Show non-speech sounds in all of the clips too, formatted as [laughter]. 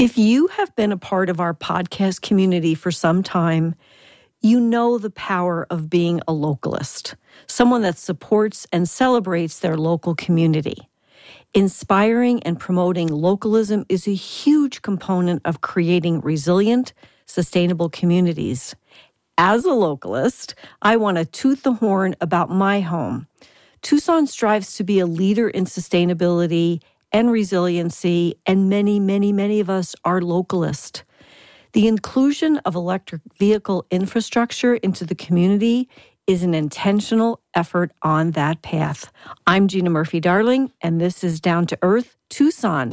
If you have been a part of our podcast community for some time, you know the power of being a localist, someone that supports and celebrates their local community. Inspiring and promoting localism is a huge component of creating resilient, sustainable communities. As a localist, I want to toot the horn about my home. Tucson strives to be a leader in sustainability and resiliency, and many, many, many of us are localist. The inclusion of electric vehicle infrastructure into the community is an intentional effort on that path. I'm Gina Murphy Darling, and this is Down to Earth Tucson.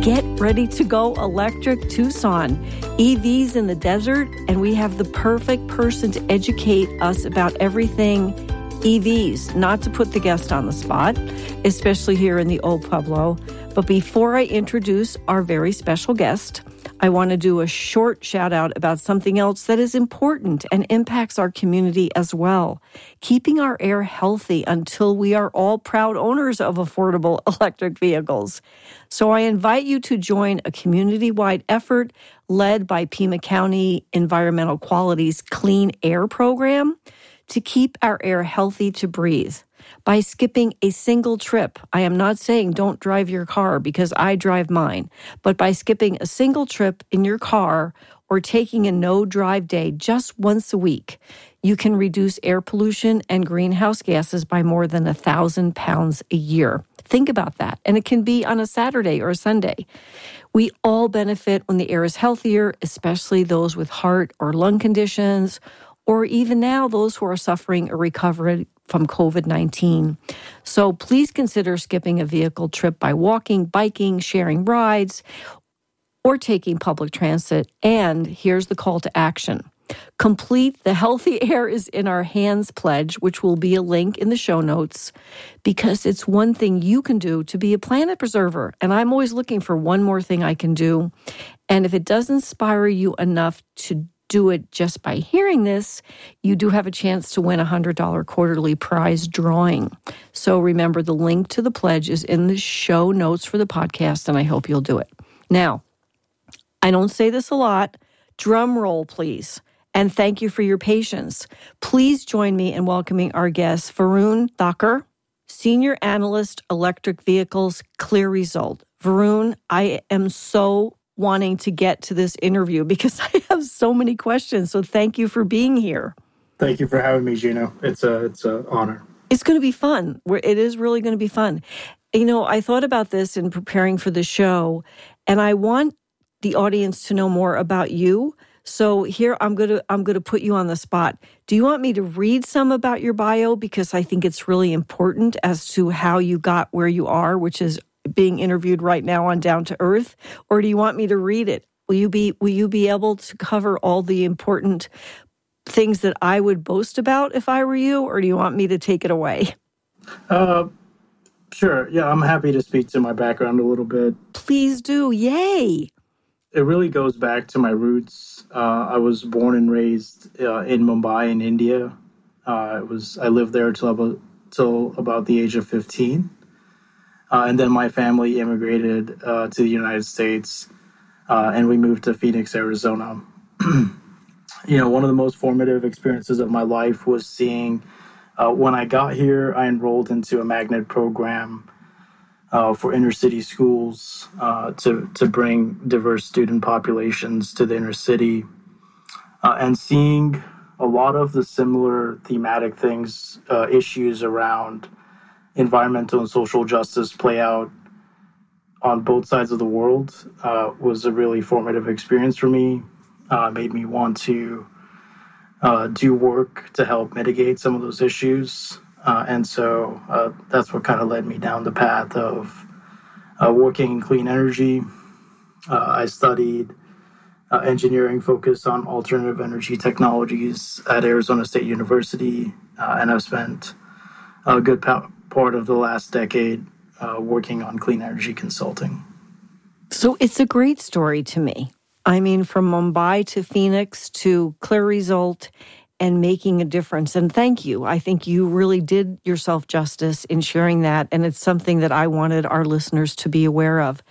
Get ready to go electric Tucson. EVs in the desert, and we have the perfect person to educate us about everything EVs, not to put the guest on the spot, especially here in the Old Pueblo. But before I introduce our very special guest, I want to do a short shout out about something else that is important and impacts our community as well. Keeping our air healthy until we are all proud owners of affordable [laughs] electric vehicles. So I invite you to join a community wide effort led by Pima County Environmental Quality's Clean Air Program to keep our air healthy to breathe by skipping a single trip. I am not saying don't drive your car because I drive mine, but by skipping a single trip in your car or taking a no drive day just once a week, you can reduce air pollution and greenhouse gases by more than a thousand pounds a year. Think about that. And it can be on a Saturday or a Sunday. We all benefit when the air is healthier, especially those with heart or lung conditions or even now those who are suffering a recovery from COVID 19. So please consider skipping a vehicle trip by walking, biking, sharing rides, or taking public transit. And here's the call to action. Complete the Healthy [laughs] Air is in Our Hands pledge, which will be a link in the show notes, because it's one thing you can do to be a planet preserver. And I'm always looking for one more thing I can do. And if it does inspire you enough to do it just by hearing this, you do have a chance to win a $100 quarterly prize drawing. So remember, the link to the pledge is in the show notes for the podcast, and I hope you'll do it. Now, I don't say this a lot. Drum roll, please. And thank you for your patience. Please join me in welcoming our guest, Varun Thakkar, Senior Analyst, Electric Vehicles, CLEAResult. Varun, I am so wanting to get to this interview because [laughs] I have so many questions. So thank you for being here. Thank you for having me, Gina. It's a it's an honor. It's going to be fun. It is really going to be fun. You know, I thought about this in preparing for the show, and I want the audience to know more about you. So here I'm going to I'm going to put you on the spot. Do you want me to read some about your bio because I think it's really important as to how you got where you are, which is being interviewed right now on Down to Earth, or do you want me to read it? Will you be Will you be able to cover all the important things that I would boast about if I were you, or do you want me to take it away? Uh, sure. Yeah, I'm happy to speak to my background a little bit. Please do. Yay! It really goes back to my roots. Uh, I was born and raised uh, in Mumbai, in India. Uh, it was I lived there till about till about the age of 15. Uh, and then my family immigrated uh, to the United States, uh, and we moved to Phoenix, Arizona. [clears throat] you know, one of the most formative experiences of my life was seeing. Uh, when I got here, I enrolled into a magnet program uh, for inner city schools uh, to to bring diverse student populations to the inner city, and seeing a lot of the similar thematic things, issues around environmental and social justice play out on both sides of the world uh, was a really formative experience for me. Uh, made me want to uh, do work to help mitigate some of those issues. Uh, and so uh, that's what kind of led me down the path of uh, working in clean energy. I studied engineering focused on alternative energy technologies at Arizona State University, and I've spent a good part of the last decade uh, working on clean energy consulting. So it's a great story to me. I mean, from Mumbai to Phoenix to CLEAResult and making a difference. And thank you. I think you really did yourself justice in sharing that. And it's something that I wanted our listeners to be aware of.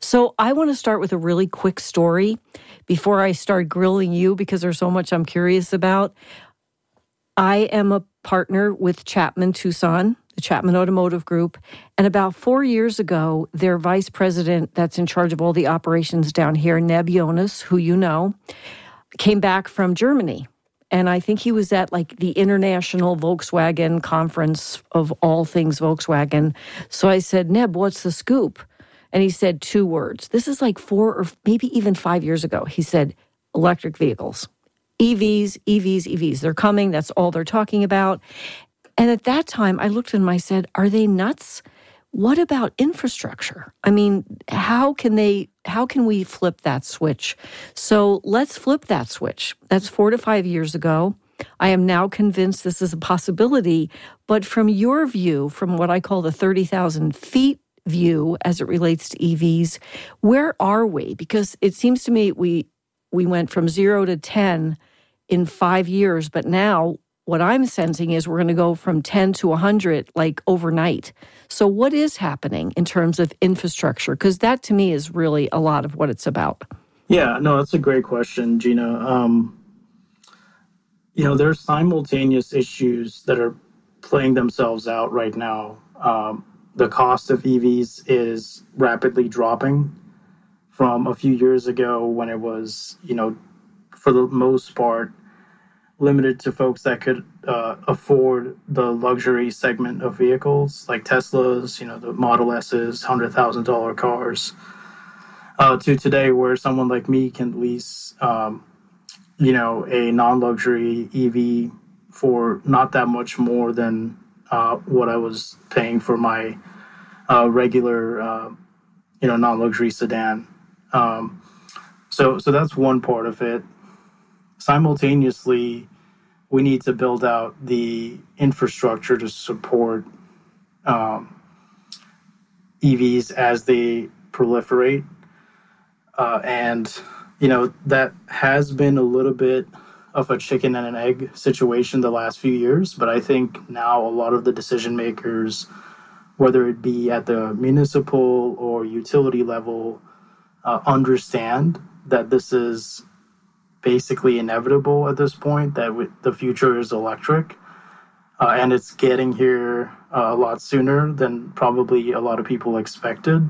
So I want to start with a really quick story before I start grilling you because there's so much I'm curious about. I am a partner with Chapman Tucson, the Chapman Automotive Group. And about four years ago, their vice president, that's in charge of all the operations down here, Neb Jonas, who you know, came back from Germany and I think he was at like the International Volkswagen Conference of all things Volkswagen. So I said, Neb, what's the scoop? And he said two words. This is like four or maybe even five years ago. He said, electric vehicles, EVs, EVs, EVs. They're coming. That's all they're talking about. And at that time, I looked at him, I said, Are they nuts? What about infrastructure? I mean, how can they how can we flip that switch? So let's flip that switch. That's 4 to 5 years ago. I am now convinced this is a possibility, but from your view, from what I call the 30,000 feet view as it relates to EVs, where are we? Because it seems to me we we went from 0 to 10 in 5 years, but now what I'm sensing is we're going to go from 10 to 100 like overnight. So, what is happening in terms of infrastructure? Because that to me is really a lot of what it's about. Yeah, no, that's a great question, Gina. Um, you know, there's simultaneous issues that are playing themselves out right now. Um, the cost of EVs is rapidly dropping from a few years ago when it was, you know, for the most part, limited to folks that could uh, afford the luxury segment of vehicles like Teslas, you know, the Model S's, hundred thousand dollar cars, uh, to today where someone like me can lease, um, you know, a non-luxury EV for not that much more than uh, what I was paying for my uh, regular, uh, you know, non-luxury sedan. Um, so, so that's one part of it simultaneously, we need to build out the infrastructure to support um, EVs as they proliferate. Uh, and, you know, that has been a little bit of a chicken and an egg situation the last few years. But I think now a lot of the decision makers, whether it be at the municipal or utility level, uh, understand that this is basically inevitable at this point that the future is electric. Uh, and it's getting here uh, a lot sooner than probably a lot of people expected.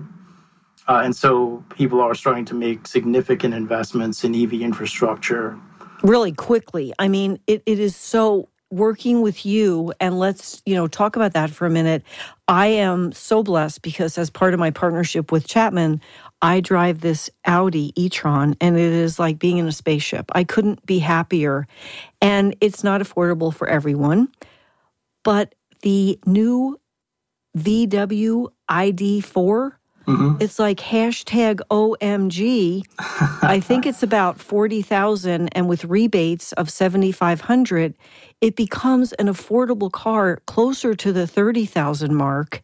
Uh, and so people are starting to make significant investments in EV infrastructure. Really quickly. I mean, it, it is so working with you and let's you know talk about that for a minute i am so blessed because as part of my partnership with chapman I drive this Audi e-tron and it is like being in a spaceship. I couldn't be happier. And it's not affordable for everyone. But the new VW ID4 Mm-hmm. It's like hashtag OMG. [laughs] I think it's about 40,000 and with rebates of 7,500, it becomes an affordable car closer to the 30,000 mark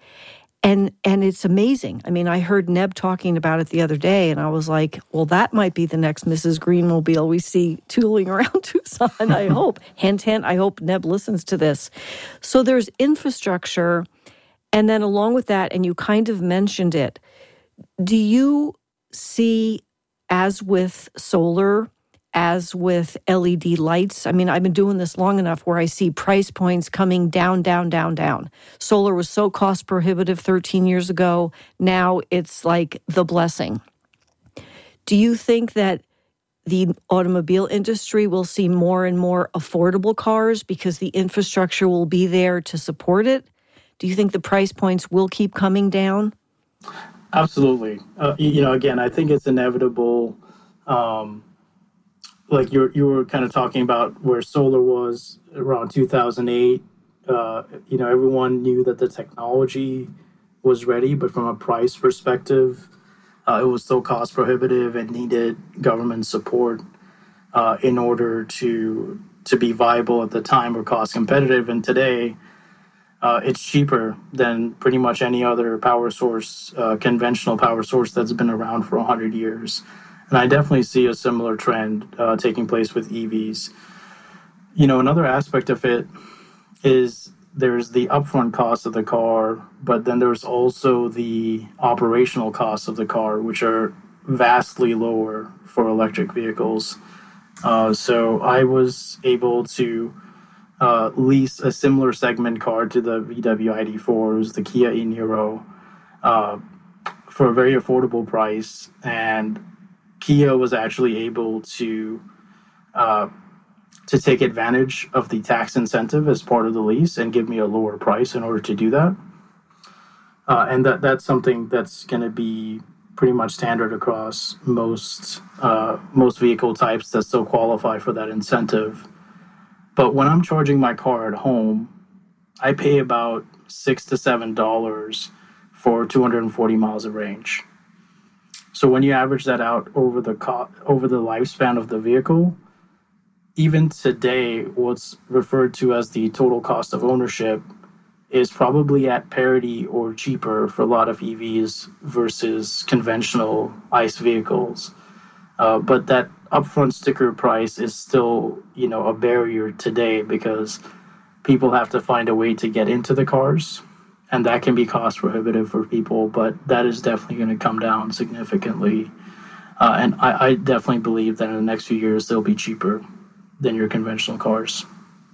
and and it's amazing. I mean, I heard Neb talking about it the other day, and I was like, "Well, that might be the next Mrs. Greenmobile we see tooling [laughs] around Tucson." I [laughs] hope. hint, hint. I hope Neb listens to this. So there's infrastructure, and then along with that, and you kind of mentioned it. Do you see, as with solar, as with LED lights. I mean, I've been doing this long enough where I see price points coming down, down, down, down. Solar was so cost prohibitive 13 years ago. Now it's like the blessing. Do you think that the automobile industry will see more and more affordable cars because the infrastructure will be there to support it? Do you think the price points will keep coming down? Absolutely. Uh, you know, again, I think it's inevitable. Um, like you you were kind of talking about where solar was around 2008 uh, you know everyone knew that the technology was ready but from a price perspective uh, it was still cost prohibitive and needed government support uh, in order to to be viable at the time or cost competitive. And today uh, it's cheaper than pretty much any other power source uh, conventional power source that's been around for 100 years and I definitely see a similar trend uh, taking place with EVs. you know, another aspect of it is there's the upfront cost of the car, but then there's also the operational costs of the car, which are vastly lower for electric vehicles. Uh, so I was able to uh, lease a similar segment car to the VW ID4, it was the Kia e-Niro, uh, for a very affordable price. And Kia was actually able to uh, to take advantage of the tax incentive as part of the lease and give me a lower price in order to do that. Uh, and that that's something that's going to be pretty much standard across most uh, most vehicle types that still qualify for that incentive. But when I'm charging my car at home, I pay about six to seven dollars for 240 miles of range. So when you average that out over the co- over the lifespan of the vehicle, even today, what's referred to as the total cost of ownership is probably at parity or cheaper for a lot of EVs versus conventional ICE vehicles. Uh, but that upfront sticker price is still, you know, a barrier today because people have to find a way to get into the cars, and that can be cost prohibitive for people. But that is definitely going to come down significantly, uh, and I, I definitely believe that in the next few years they'll be cheaper than your conventional cars.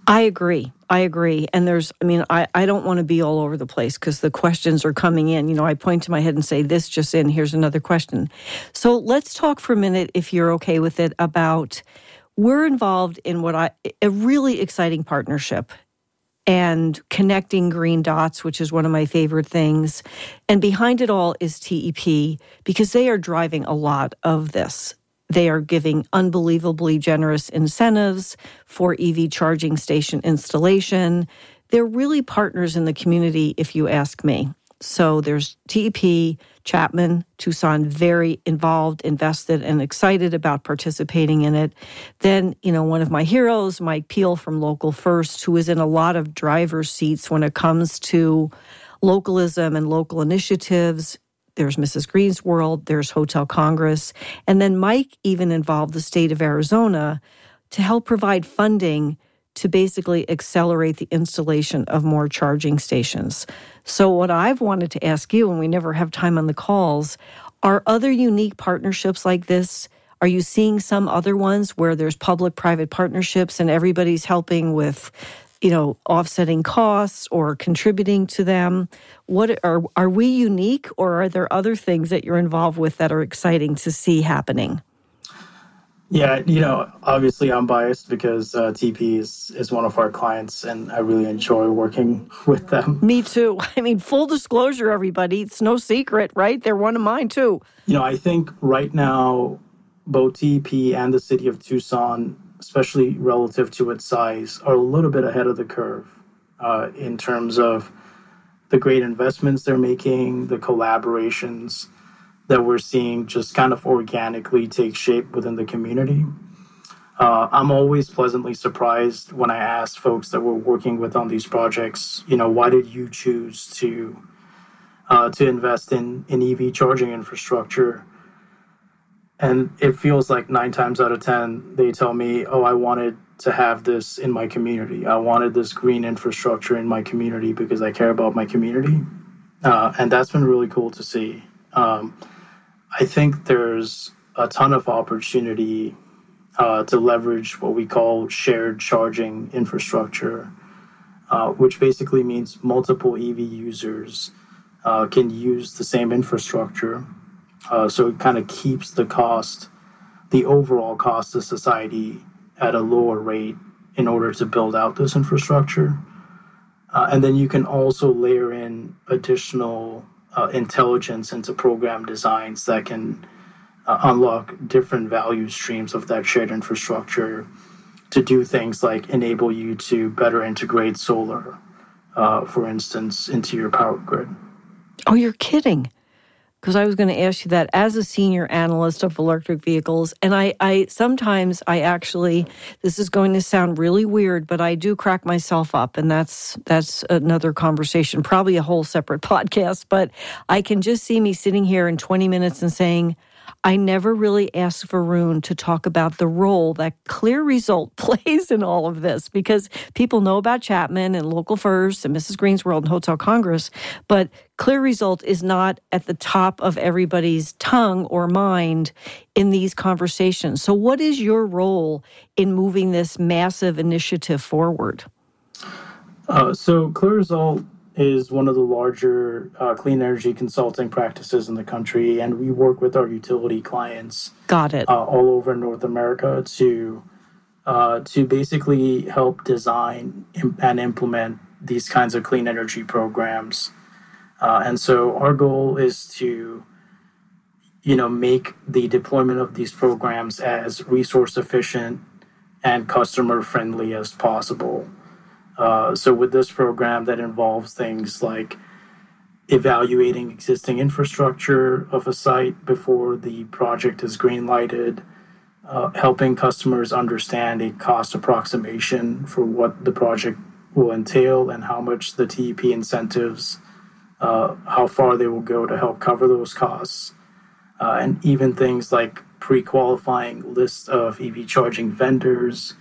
I agree. I agree. And there's, I mean, I, I don't want to be all over the place because the questions are coming in. You know, I point to my head and say, this just in, here's another question. So let's talk for a minute, if you're okay with it, about we're involved in what I, a really exciting partnership and connecting green dots, which is one of my favorite things. And behind it all is TEP because they are driving a lot of this. They are giving unbelievably generous incentives for EV charging station installation. They're really partners in the community, if you ask me. So there's TEP, Chapman, Tucson, very involved, invested, and excited about participating in it. Then, you know, one of my heroes, Mike Peel from Local First, who is in a lot of driver's seats when it comes to localism and local initiatives, there's Mrs. Green's World, there's Hotel Congress. And then Mike even involved the state of Arizona to help provide funding to basically accelerate the installation of more charging stations. So, what I've wanted to ask you, and we never have time on the calls, are other unique partnerships like this? Are you seeing some other ones where there's public private partnerships and everybody's helping with you know, offsetting costs or contributing to them? What are are we unique, or are there other things that you're involved with that are exciting to see happening? Yeah, you know, obviously I'm biased because uh, TEP is, is one of our clients and I really enjoy working [laughs] with them. Me too. [laughs] I mean, full disclosure, everybody, it's no secret, right? They're one of mine too. You know, I think right now, both TEP and the city of Tucson especially relative to its size, are a little bit ahead of the curve uh, in terms of the great investments they're making, the collaborations that we're seeing just kind of organically take shape within the community. Uh, I'm always pleasantly surprised when I ask folks that we're working with on these projects, you know, why did you choose to uh, to invest in, in EV charging infrastructure? and it feels like nine times out of ten they tell me oh i wanted to have this in my community i wanted this green infrastructure in my community because i care about my community uh, and that's been really cool to see um, i think there's a ton of opportunity uh, to leverage what we call shared charging infrastructure uh, which basically means multiple ev users uh, can use the same infrastructure uh, so it kind of keeps the cost, the overall cost of society at a lower rate in order to build out this infrastructure. Uh, and then you can also layer in additional uh, intelligence into program designs that can uh, unlock different value streams of that shared infrastructure to do things like enable you to better integrate solar, uh, for instance, into your power grid. Oh, you're kidding because I was going to ask you that as a senior analyst of electric vehicles. And I, I sometimes I actually, this is going to sound really weird, but I do crack myself up. And that's, that's another conversation, probably a whole separate [laughs] podcast. But I can just see me sitting here in 20 minutes and saying, I never really asked Varun to talk about the role that CLEAResult [laughs] plays in all of this because people know about Chapman and Local First and Mrs. Green's World and Hotel Congress, but CLEAResult is not at the top of everybody's tongue or mind in these conversations. So, what is your role in moving this massive initiative forward? Uh, so, CLEAResult is one of the larger uh, clean energy consulting practices in the country, and we work with our utility clients. Got it. Uh, all over North America to uh, to basically help design and implement these kinds of clean energy programs. Uh, and so our goal is to you know make the deployment of these programs as resource efficient and customer friendly as possible. Uh, so with this program that involves things like evaluating existing infrastructure of a site before the project is green lighted, uh, helping customers understand a cost approximation for what the project will entail and how much the TEP incentives, uh, how far they will go to help cover those costs, uh, and even things like pre-qualifying lists of EV charging vendors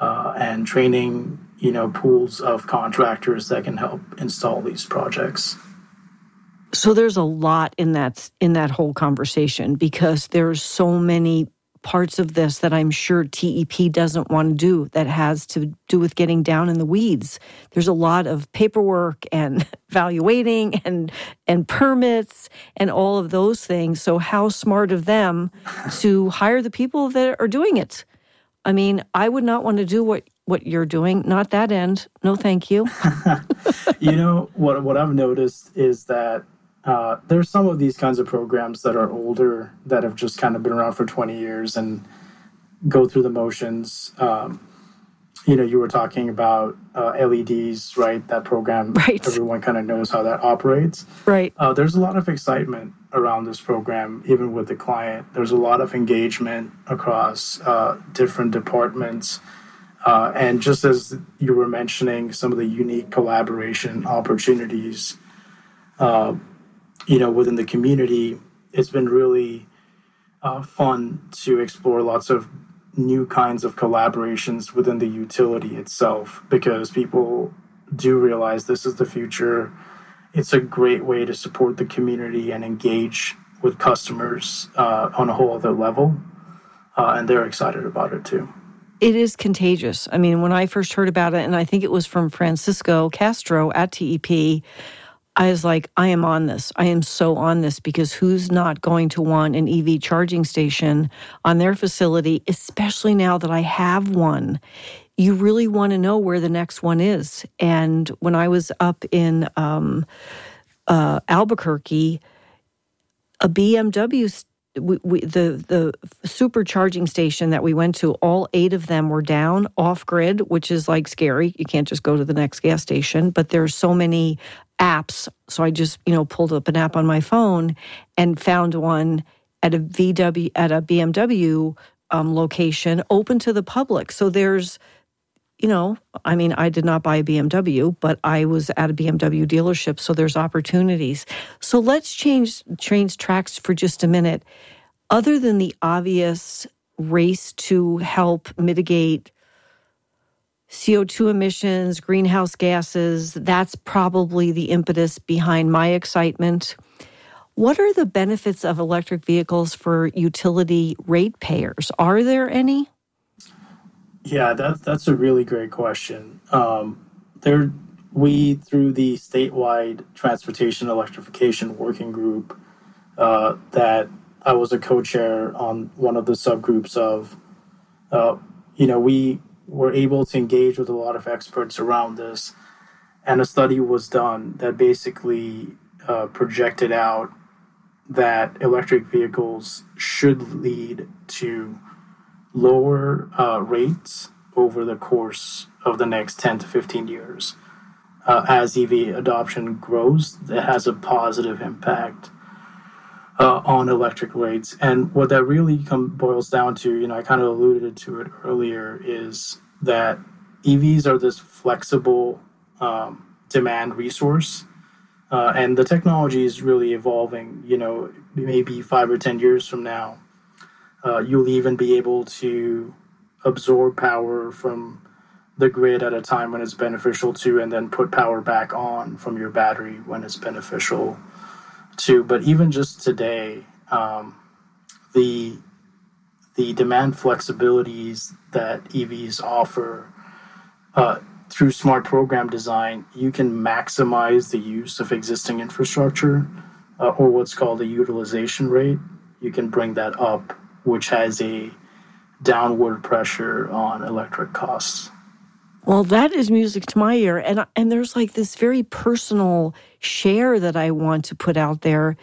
uh, and training you know pools of contractors that can help install these projects so there's a lot in that in that whole conversation because there's so many parts of this that I'm sure TEP doesn't want to do that has to do with getting down in the weeds. There's a lot of paperwork and [laughs] evaluating and and permits and all of those things. So how smart of them to hire the people that are doing it. I mean, I would not want to do what what you're doing. Not that end. No, thank you. [laughs] you know what? What I've noticed is that uh, there's some of these kinds of programs that are older that have just kind of been around for 20 years and go through the motions. Um, you know, you were talking about uh, LEDs, right? That program, right. everyone kind of knows how that operates. Right. Uh, there's a lot of excitement around this program, even with the client. There's a lot of engagement across uh, different departments. Uh, and just as you were mentioning, some of the unique collaboration opportunities, uh, you know, within the community, it's been really uh, fun to explore lots of new kinds of collaborations within the utility itself because people do realize this is the future. It's a great way to support the community and engage with customers uh, on a whole other level, uh, and they're excited about it too it is contagious. I mean, when I first heard about it, and I think it was from Francisco Castro at TEP, I was like, I am on this. I am so on this because who's not going to want an EV charging station on their facility, especially now that I have one? You really want to know where the next one is. And when I was up in um, uh, Albuquerque, a BMW we, we, the the supercharging station that we went to, all eight of them were down off grid, which is like scary. You can't just go to the next gas station. But there's so many apps, so I just you know pulled up an app on my phone and found one at a VW at a BMW um, location open to the public. So there's you know, I mean, I did not buy a BMW, but I was at a BMW dealership, so there's opportunities. So let's change change tracks for just a minute. Other than the obvious race to help mitigate CO2 emissions, greenhouse gases, that's probably the impetus behind my excitement. What are the benefits of electric vehicles for utility ratepayers? Are there any? Yeah, that, that's a really great question. Um, there, we through the statewide transportation electrification working group uh, that I was a co-chair on one of the subgroups of. Uh, you know, we were able to engage with a lot of experts around this, and a study was done that basically uh, projected out that electric vehicles should lead to lower uh, rates over the course of the next 10 to 15 years. Uh, as EV adoption grows, it has a positive impact uh, on electric rates. And what that really come, boils down to, you know, I kind of alluded to it earlier, is that EVs are this flexible um, demand resource Uh, and the technology is really evolving. You know, maybe five or 10 years from now, uh, you'll even be able to absorb power from the grid at a time when it's beneficial to, and then put power back on from your battery when it's beneficial to. But even just today, um, the the demand flexibilities that EVs offer uh, through smart program design, you can maximize the use of existing infrastructure uh, or what's called the utilization rate. You can bring that up, which has a downward pressure on electric costs. Well, that is music to my ear, and and there's like this very personal share that I want to put out there.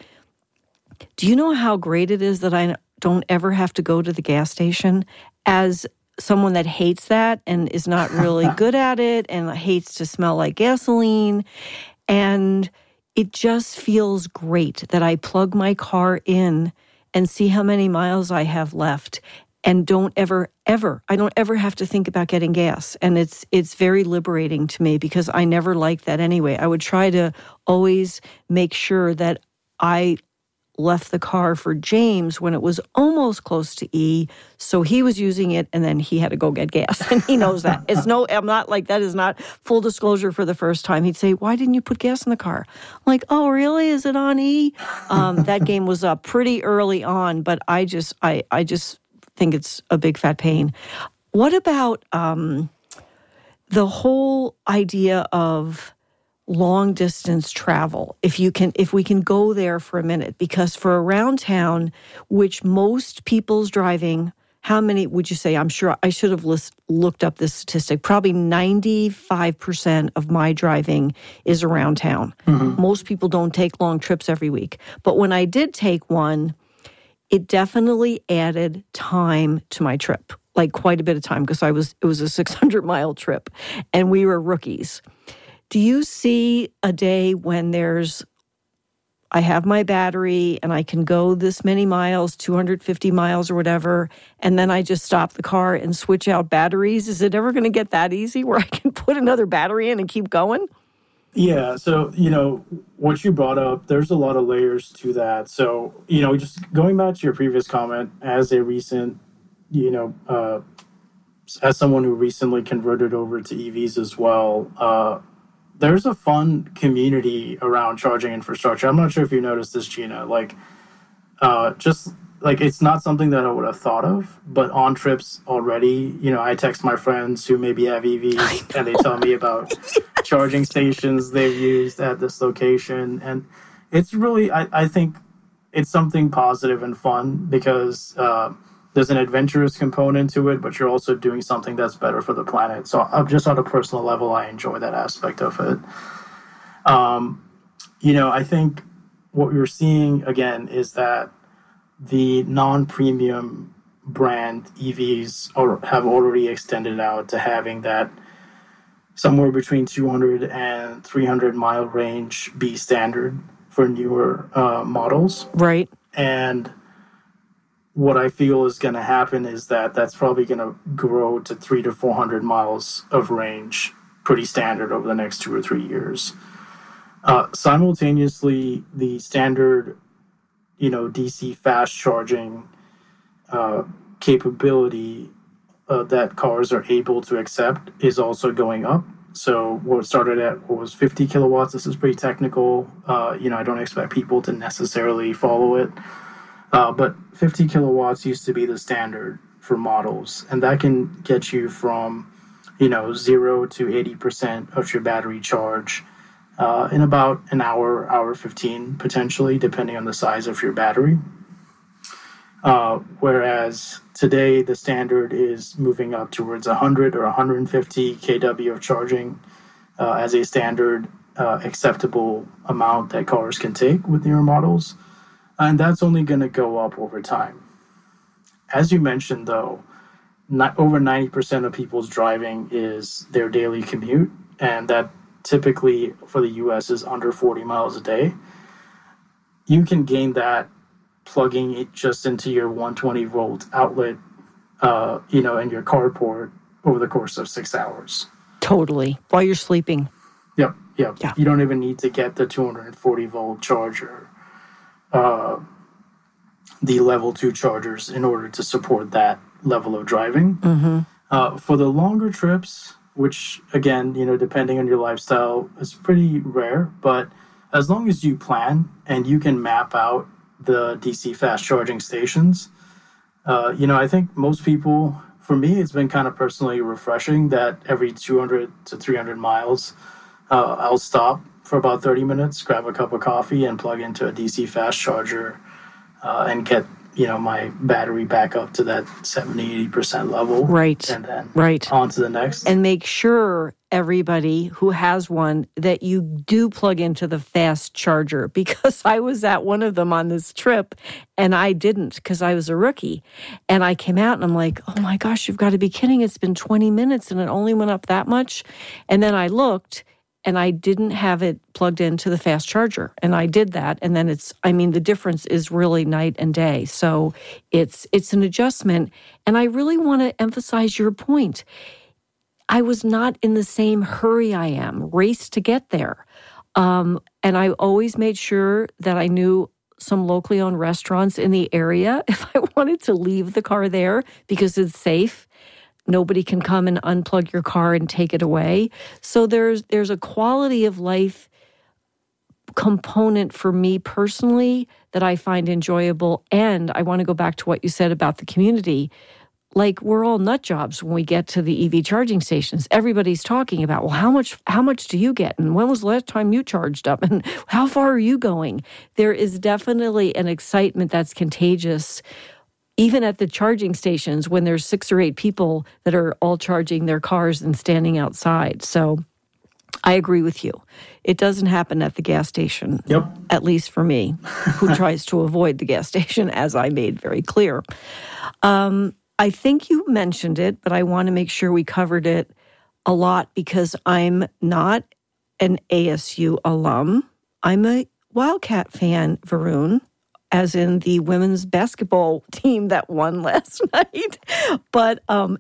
Do you know how great it is that I don't ever have to go to the gas station as someone that hates that and is not really [laughs] good at it and hates to smell like gasoline and it just feels great that I plug my car in and see how many miles I have left and don't ever ever I don't ever have to think about getting gas and it's it's very liberating to me because I never liked that anyway. I would try to always make sure that I left the car for James when it was almost close to E. So he was using it and then he had to go get gas. [laughs] And he knows that. It's no, I'm not like that is not full disclosure for the first time. He'd say, Why didn't you put gas in the car? I'm like, Oh, really? Is it on E? Um, that game was up pretty early on, but I just, I, I just think it's a big fat pain. What about um, the whole idea of long distance travel if you can if we can go there for a minute. Because for around town which most people's driving how many would you say? I'm sure i should have list, looked up this statistic. Probably 95% of my driving is around town. Mm-hmm. most people don't take long trips every week. But when i did take one it definitely added time to my trip like quite a bit of time because i was it was a 600 mile trip and we were rookies do you see a day when there's I have my battery and I can go this many miles, 250 miles or whatever, and then I just stop the car and switch out batteries? Is it ever going to get that easy where [laughs] I can put another battery in and keep going? Yeah, so you know what you brought up, there's a lot of layers to that. So you know, just going back to your previous comment, as a recent, you know, uh, as someone who recently converted over to EVs as well, uh, there's a fun community around charging infrastructure. I'm not sure if you noticed this, Gina. Like, uh, just like it's not something that I would have thought of, but on trips already, you know, I text my friends who maybe have EVs and they tell me about [laughs] charging stations they've used at this location. And it's really, I, I think it's something positive and fun because, uh, there's an adventurous component to it, but you're also doing something that's better for the planet. So, uh, just on a personal level, I enjoy that aspect of it. Um, you know, I think what you're seeing again is that the non-premium brand EVs are, have already extended out to having that somewhere between 200 and 300 mile range be standard for newer uh, models. Right. And what I feel is going to happen is that that's probably going to grow to three to 400 miles of range, pretty standard over the next two or three years. Uh, simultaneously, the standard, you know, DC fast charging uh, capability uh, that cars are able to accept is also going up. So what started at what was 50 kilowatts. This is pretty technical. Uh, you know, I don't expect people to necessarily follow it uh, but 50 kilowatts used to be the standard for models, and that can get you from, you know, zero to 80% of your battery charge uh, in about an hour, hour 15 potentially, depending on the size of your battery. Uh, whereas today the standard is moving up towards 100 or 150 kW of charging uh, as a standard uh, acceptable amount that cars can take with newer models and that's only going to go up over time. As you mentioned, though, over 90% of people's driving is their daily commute, and that typically for the US is under 40 miles a day. You can gain that plugging it just into your 120 volt outlet, uh, you know, in your carport over the course of six hours. Totally. While you're sleeping. Yep, yep. Yeah. You don't even need to get the 240 volt charger, uh, the level two chargers, in order to support that level of driving. Mm-hmm. Uh, for the longer trips, which again, you know, depending on your lifestyle, is pretty rare, but as long as you plan and you can map out the DC fast charging stations, uh, you know, I think most people, for me, it's been kind of personally refreshing that every 200 to 300 miles, uh, I'll stop for about 30 minutes, grab a cup of coffee, and plug into a DC fast charger uh, and get you know my battery back up to that 70 80% level right and then right on to the next and make sure everybody who has one that you do plug into the fast charger [laughs] because I was at one of them on this trip and I didn't because I was a rookie. And I came out and I'm like, oh my gosh, you've got to be kidding. It's been 20 minutes and it only went up that much. And then I looked and I didn't have it plugged into the fast charger. And I did that. And then it's, I mean, the difference is really night and day. So it's it's an adjustment. And I really want to emphasize your point. I was not in the same hurry I am, race to get there. Um, and I always made sure that I knew some locally owned restaurants in the area [laughs] if I wanted to leave the car there because it's safe nobody can come and unplug your car and take it away. So there's there's a quality of life component for me personally that I find enjoyable and I want to go back to what you said about the community. Like we're all nut jobs when we get to the EV charging stations. Everybody's talking about, well, how much how much do you get? And when was the last time you charged up? [laughs] And how far are you going? There is definitely an excitement that's contagious even at the charging stations when there's six or eight people that are all charging their cars and standing outside. So I agree with you. It doesn't happen at the gas station. Yep. At least for me, who [laughs] tries to avoid the gas station, as I made very clear. Um, I think you mentioned it, but I want to make sure we covered it a lot because I'm not an ASU alum. I'm a Wildcat fan, Varun as in the women's basketball [laughs] team that won last [laughs] night. But um,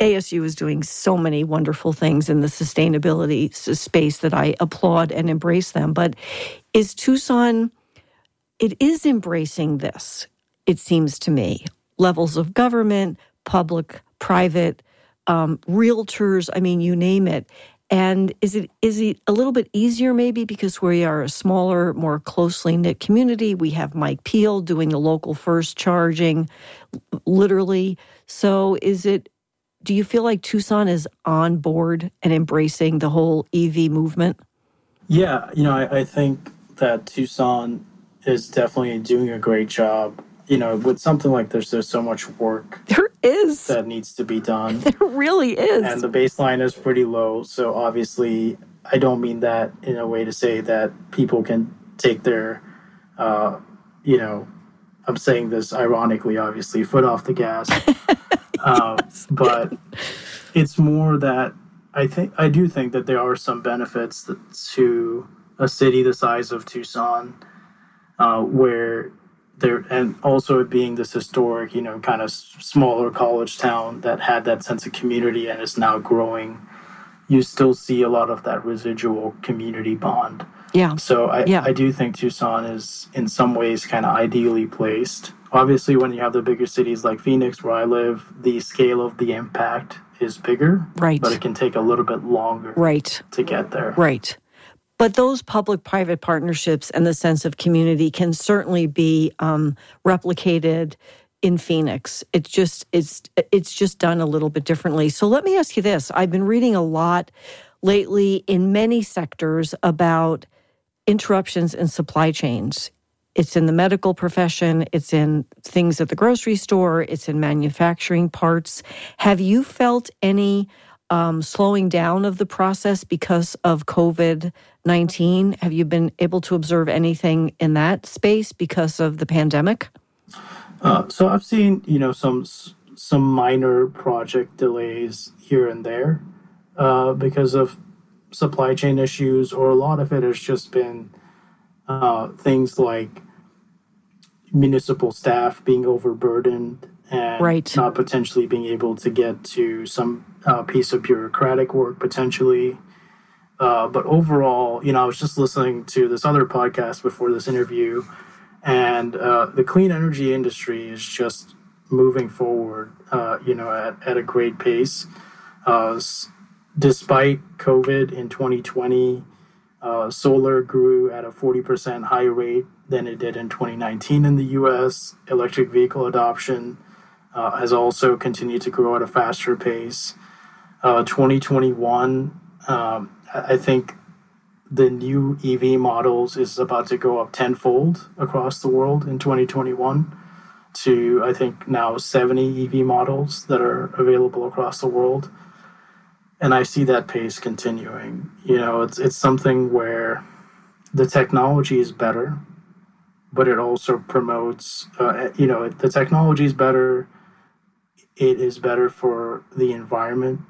ASU is doing so many wonderful things in the sustainability space that I applaud and embrace them. But is Tucson, it is embracing this, it seems to me. Levels of government, public, private, um, realtors, I mean, you name it. And is it is it a little bit easier maybe because we are a smaller, more closely knit community? We have Mike Peel doing the local first charging, literally. So is it? Do you feel like Tucson is on board and embracing the whole EV movement? Yeah, you know, I, I think that Tucson is definitely doing a great job you know, with something like this, there's so much work. There is. That needs to be done. [laughs] There really is. And the baseline is pretty low. So obviously, I don't mean that in a way to say that people can take their, uh, you know, I'm saying this ironically, obviously, foot off the gas. [laughs] uh, but it's more that I think I do think that there are some benefits to a city the size of Tucson, uh, where there and also it being this historic you know kind of smaller college town that had that sense of community and is now growing you still see a lot of that residual community bond. Yeah. So i, yeah. I do think tucson is in some ways kind of ideally placed. Obviously when you have the bigger cities like phoenix where i live the scale of the impact is bigger right. but it can take a little bit longer right. to get there. Right but those public private partnerships and the sense of community can certainly be um, replicated in Phoenix. It's just it's it's just done a little bit differently. So let me ask you this. I've been reading a lot lately in many sectors about interruptions in supply chains. It's in the medical profession, it's in things at the grocery store, it's in manufacturing parts. Have you felt any um, slowing down of the process because of COVID 19? Have you been able to observe anything in that space because of the pandemic? Uh, so I've seen, you know, some some minor project delays here and there uh, because of supply chain issues, or a lot of it has just been uh, things like municipal staff being overburdened and right. not potentially being able to get to some uh, piece of bureaucratic work potentially Uh, but overall, you know, I was just listening to this other podcast before this interview, and uh, the clean energy industry is just moving forward, uh, you know, at, at a great pace. Uh, despite COVID in 2020, uh, solar grew at a 40% higher rate than it did in 2019 in the US. Electric vehicle adoption uh, has also continued to grow at a faster pace. 2021, um, I think the new EV models is about to go up tenfold across the world in 2021 to I think now 70 EV models that are available across the world. And I see that pace continuing. You know, it's it's something where the technology is better, but it also promotes. Uh, you know, the technology is better. It is better for the environment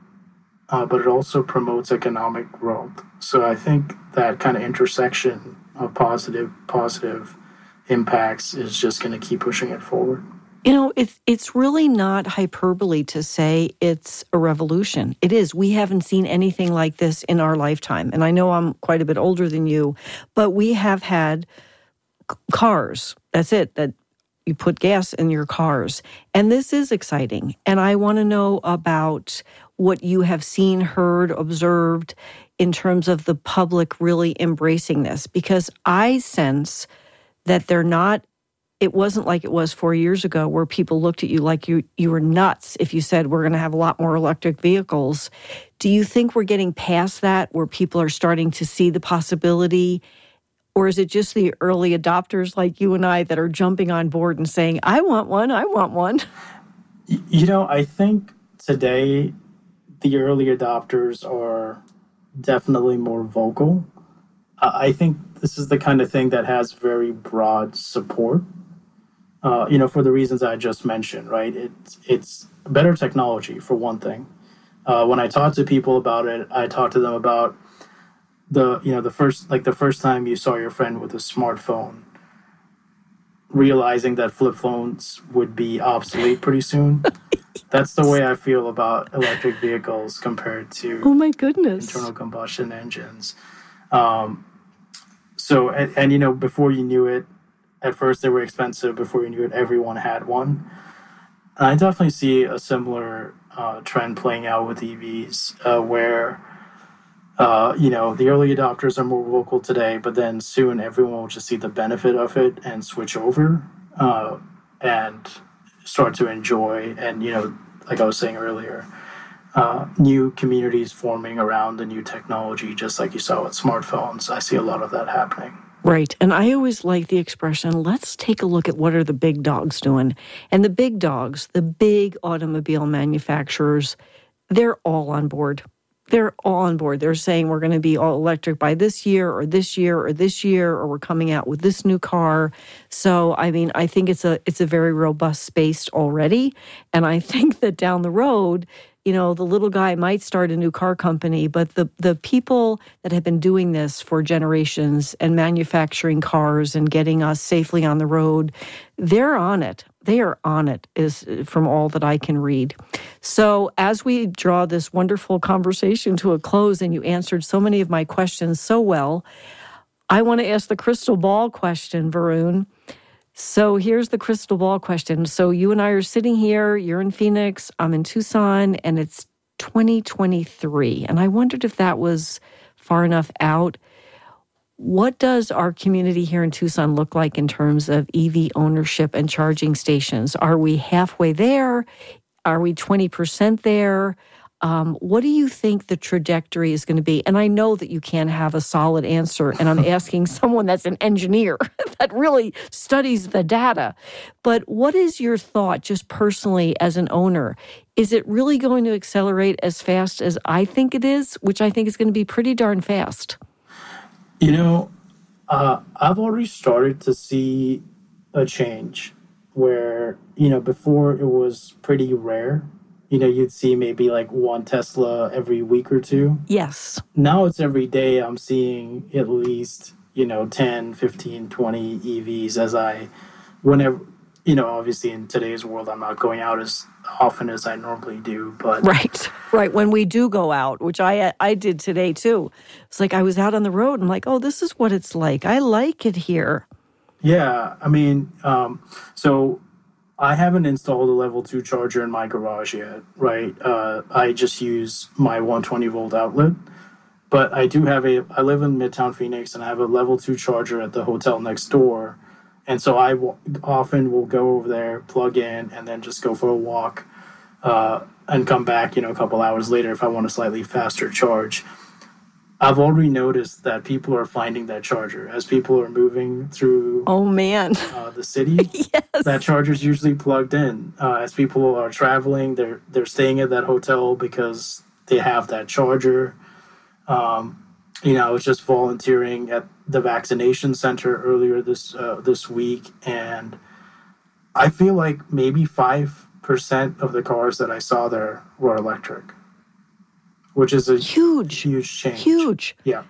uh, but it also promotes economic growth. So I think that kind of intersection of positive positive impacts is just going to keep pushing it forward. You know, it's it's really not hyperbole to say it's a revolution. It is. We haven't seen anything like this in our lifetime. And I know I'm quite a bit older than you, but we have had cars. That's it. That you put gas in your cars. And this is exciting. And I want to know about what you have seen, heard, observed in terms of the public really embracing this? Because I sense that they're not it wasn't like it was four years ago where people looked at you like you you were nuts if you said we're going to have a lot more electric vehicles. Do you think we're getting past that where people are starting to see the possibility? Or is it just the early adopters like you and I that are jumping on board and saying, I want one, I want one? You know, I think today the early adopters are definitely more vocal. I think this is the kind of thing that has very broad support. Uh, you know, for the reasons I just mentioned, right? It's it's better technology for one thing. Uh, when I talk to people about it, I talk to them about the you know the first like the first time you saw your friend with a smartphone, realizing that flip phones would be obsolete pretty soon. [laughs] That's the way I feel about electric vehicles compared to oh my goodness internal combustion engines. Um, so and, and you know before you knew it, at first they were expensive. Before you knew it, everyone had one. And I definitely see a similar uh, trend playing out with EVs, uh, where uh, you know the early adopters are more vocal today, but then soon everyone will just see the benefit of it and switch over. Uh, and start to enjoy and you know like i was saying earlier uh, new communities forming around the new technology just like you saw with smartphones i see a lot of that happening Right. And I always like the expression, let's take a look at what are the big dogs doing. And the big dogs, the big automobile manufacturers, they're all on board they're all on board. They're saying we're going to be all electric by this year or this year or this year or we're coming out with this new car. So I mean, I think it's a it's a very robust space already and I [laughs] think that down the road you know the little guy might start a new car company but the the people that have been doing this for generations and manufacturing cars and getting us safely on the road they're on it they are on it is from all that I can read. So as we draw this wonderful conversation to a close and you answered so many of my questions so well, I want to ask the crystal ball question, Varun. So here's the crystal ball question. So you and I are sitting here, you're in Phoenix, I'm in Tucson, and it's 2023. And I wondered if that was far enough out. What does our community here in Tucson look like in terms of EV ownership and charging stations? Are we halfway there? Are we 20% there? Um, what do you think the trajectory is going to be? And I know that you can't have a solid answer, and I'm [laughs] asking someone that's an engineer [laughs] that really studies the data. But what is your thought, just personally as an owner? Is it really going to accelerate as fast as I think it is, which I think is going to be pretty darn fast? You know, uh, I've already started to see a change where, you know, before it was pretty rare. You know, you'd see maybe like one Tesla every week or two. Yes. Now it's every day I'm seeing at least, you know, 10, 15, 20 EVs as I, whenever, you know, obviously in today's world, I'm not going out as often as I normally do. But right, right. When we do go out, which I I did today too, it's like I was out on the road and like, oh, this is what it's like. I like it here. Yeah, I mean, um, so I haven't installed a level two charger in my garage yet, right? Uh, I just use my 120 volt outlet, but I do have a. I live in Midtown Phoenix, and I have a level two charger at the hotel next door, and so I w- often will go over there, plug in, and then just go for a walk, uh, and come back. You know, a couple hours later if I want a slightly faster charge. I've already noticed that people are finding that charger as people are moving through. Oh man, uh, the city. [laughs] yes, that charger is usually plugged in. Uh, as people are traveling, they're they're staying at that hotel because they have that charger. Um, you know, I was just volunteering at the vaccination center earlier this uh, this week, and I feel like maybe five percent of the cars that I saw there were electric which is a huge, huge change. Huge. Yeah.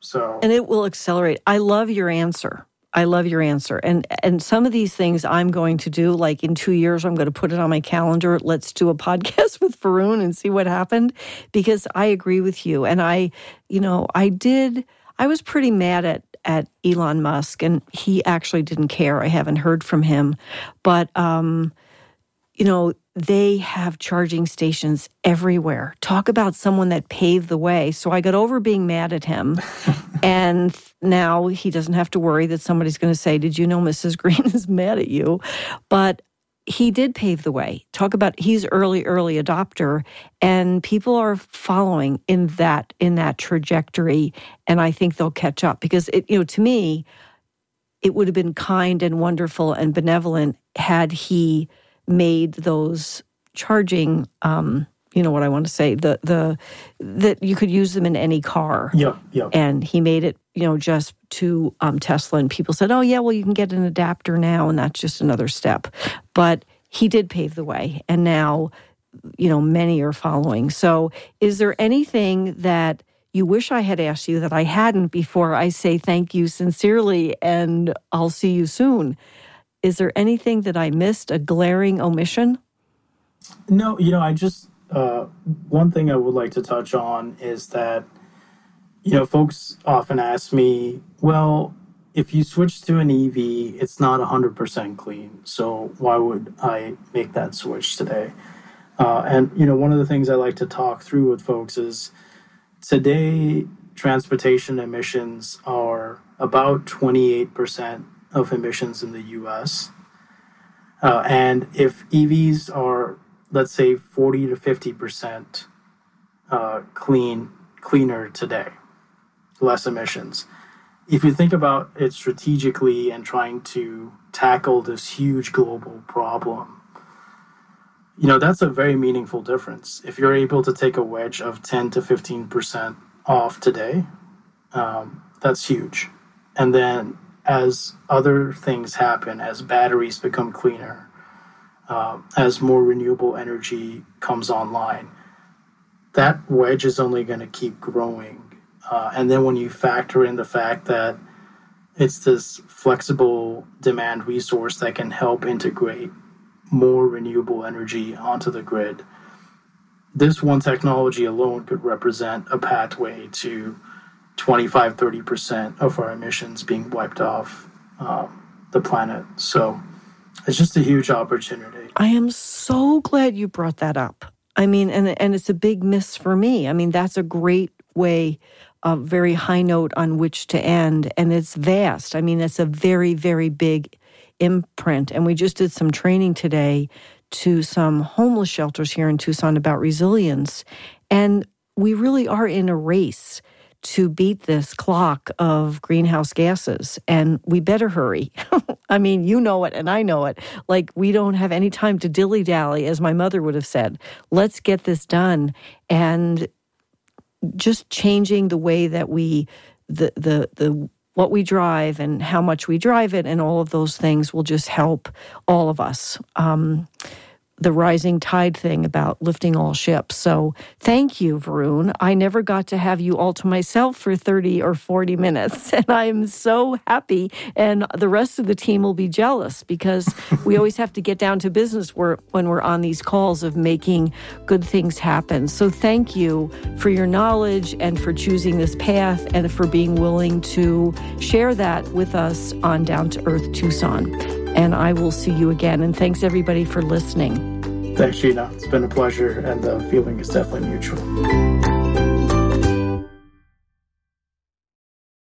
So and it will accelerate. I love your answer. I love your answer. And and some of these things I'm going to do like in 2 years I'm going to put it on my calendar. Let's do a [laughs] podcast with Varun and see what happened because I agree with you and I you know, I did I was pretty mad at at Elon Musk and he actually didn't care. I haven't heard from him. But um you know, they have charging stations everywhere. Talk about someone that paved the way. So I got over being mad at him. [laughs] and now he doesn't have to worry that somebody's going to say, Did you know Mrs. Green [laughs] is mad at you? But he did pave the way. Talk about he's early, early adopter, and people are following in that in that trajectory. And I think they'll catch up because it, you know, to me, it would have been kind and wonderful and benevolent had he made those charging um, you know what I want to say the the that you could use them in any car. Yeah, yeah. And he made it, you know, just to um, Tesla, and people said, "Oh yeah, well you can get an adapter now, and that's just another step." But he did pave the way, and now, you know, many are following. So, is there anything that you wish I had asked you that I hadn't before I say thank you sincerely, and I'll see you soon? Is there anything that I missed, a glaring omission? No, you know, I just, uh, one thing I would like to touch on is that, you know, folks often ask me, well, if you switch to an EV, it's not 100% clean. So why would I make that switch today? Uh, and, you know, one of the things I like to talk through with folks is today, transportation emissions are about 28% of emissions in the US. Uh, and if EVs are, let's say, 40 to 50% uh, clean, cleaner today, less emissions. If you think about it strategically and trying to tackle this huge global problem, you know, that's a very meaningful difference. If you're able to take a wedge of 10 to 15% off today, um, that's huge. And then as other things happen, as batteries become cleaner, uh, as more renewable energy comes online, that wedge is only going to keep growing. Uh, and then when you factor in the fact that it's this flexible demand resource that can help integrate more renewable energy onto the grid, this one technology alone could represent a pathway to 25, 30% of our emissions being wiped off um, the planet. So it's just a huge opportunity. I am so glad you brought that up. I mean, and, and it's a big miss for me. I mean, that's a great way, a very high note on which to end. And it's vast. I mean, it's a very, very big imprint. And we just did some training today to some homeless shelters here in Tucson about resilience. And we really are in a race to beat this clock of greenhouse gases, and we better hurry. [laughs] I mean, you know it, and I know it. Like, we don't have any time to dilly dally, as my mother would have said. Let's get this done. And just changing the way that we, the, the, the, what we drive and how much we drive it and all of those things will just help all of us. Um, the rising tide thing about lifting all ships. So thank you, Varun. I never got to have you all to myself for 30 or 40 minutes. [laughs] And I'm so happy. And the rest of the team will be jealous because [laughs] we always have to get down to business when we're on these calls of making good things happen. So thank you for your knowledge and for choosing this path and for being willing to share that with us on Down to Earth Tucson and I will see you again. And thanks everybody for listening. Thanks, Gina. It's been a pleasure, and the feeling is definitely mutual.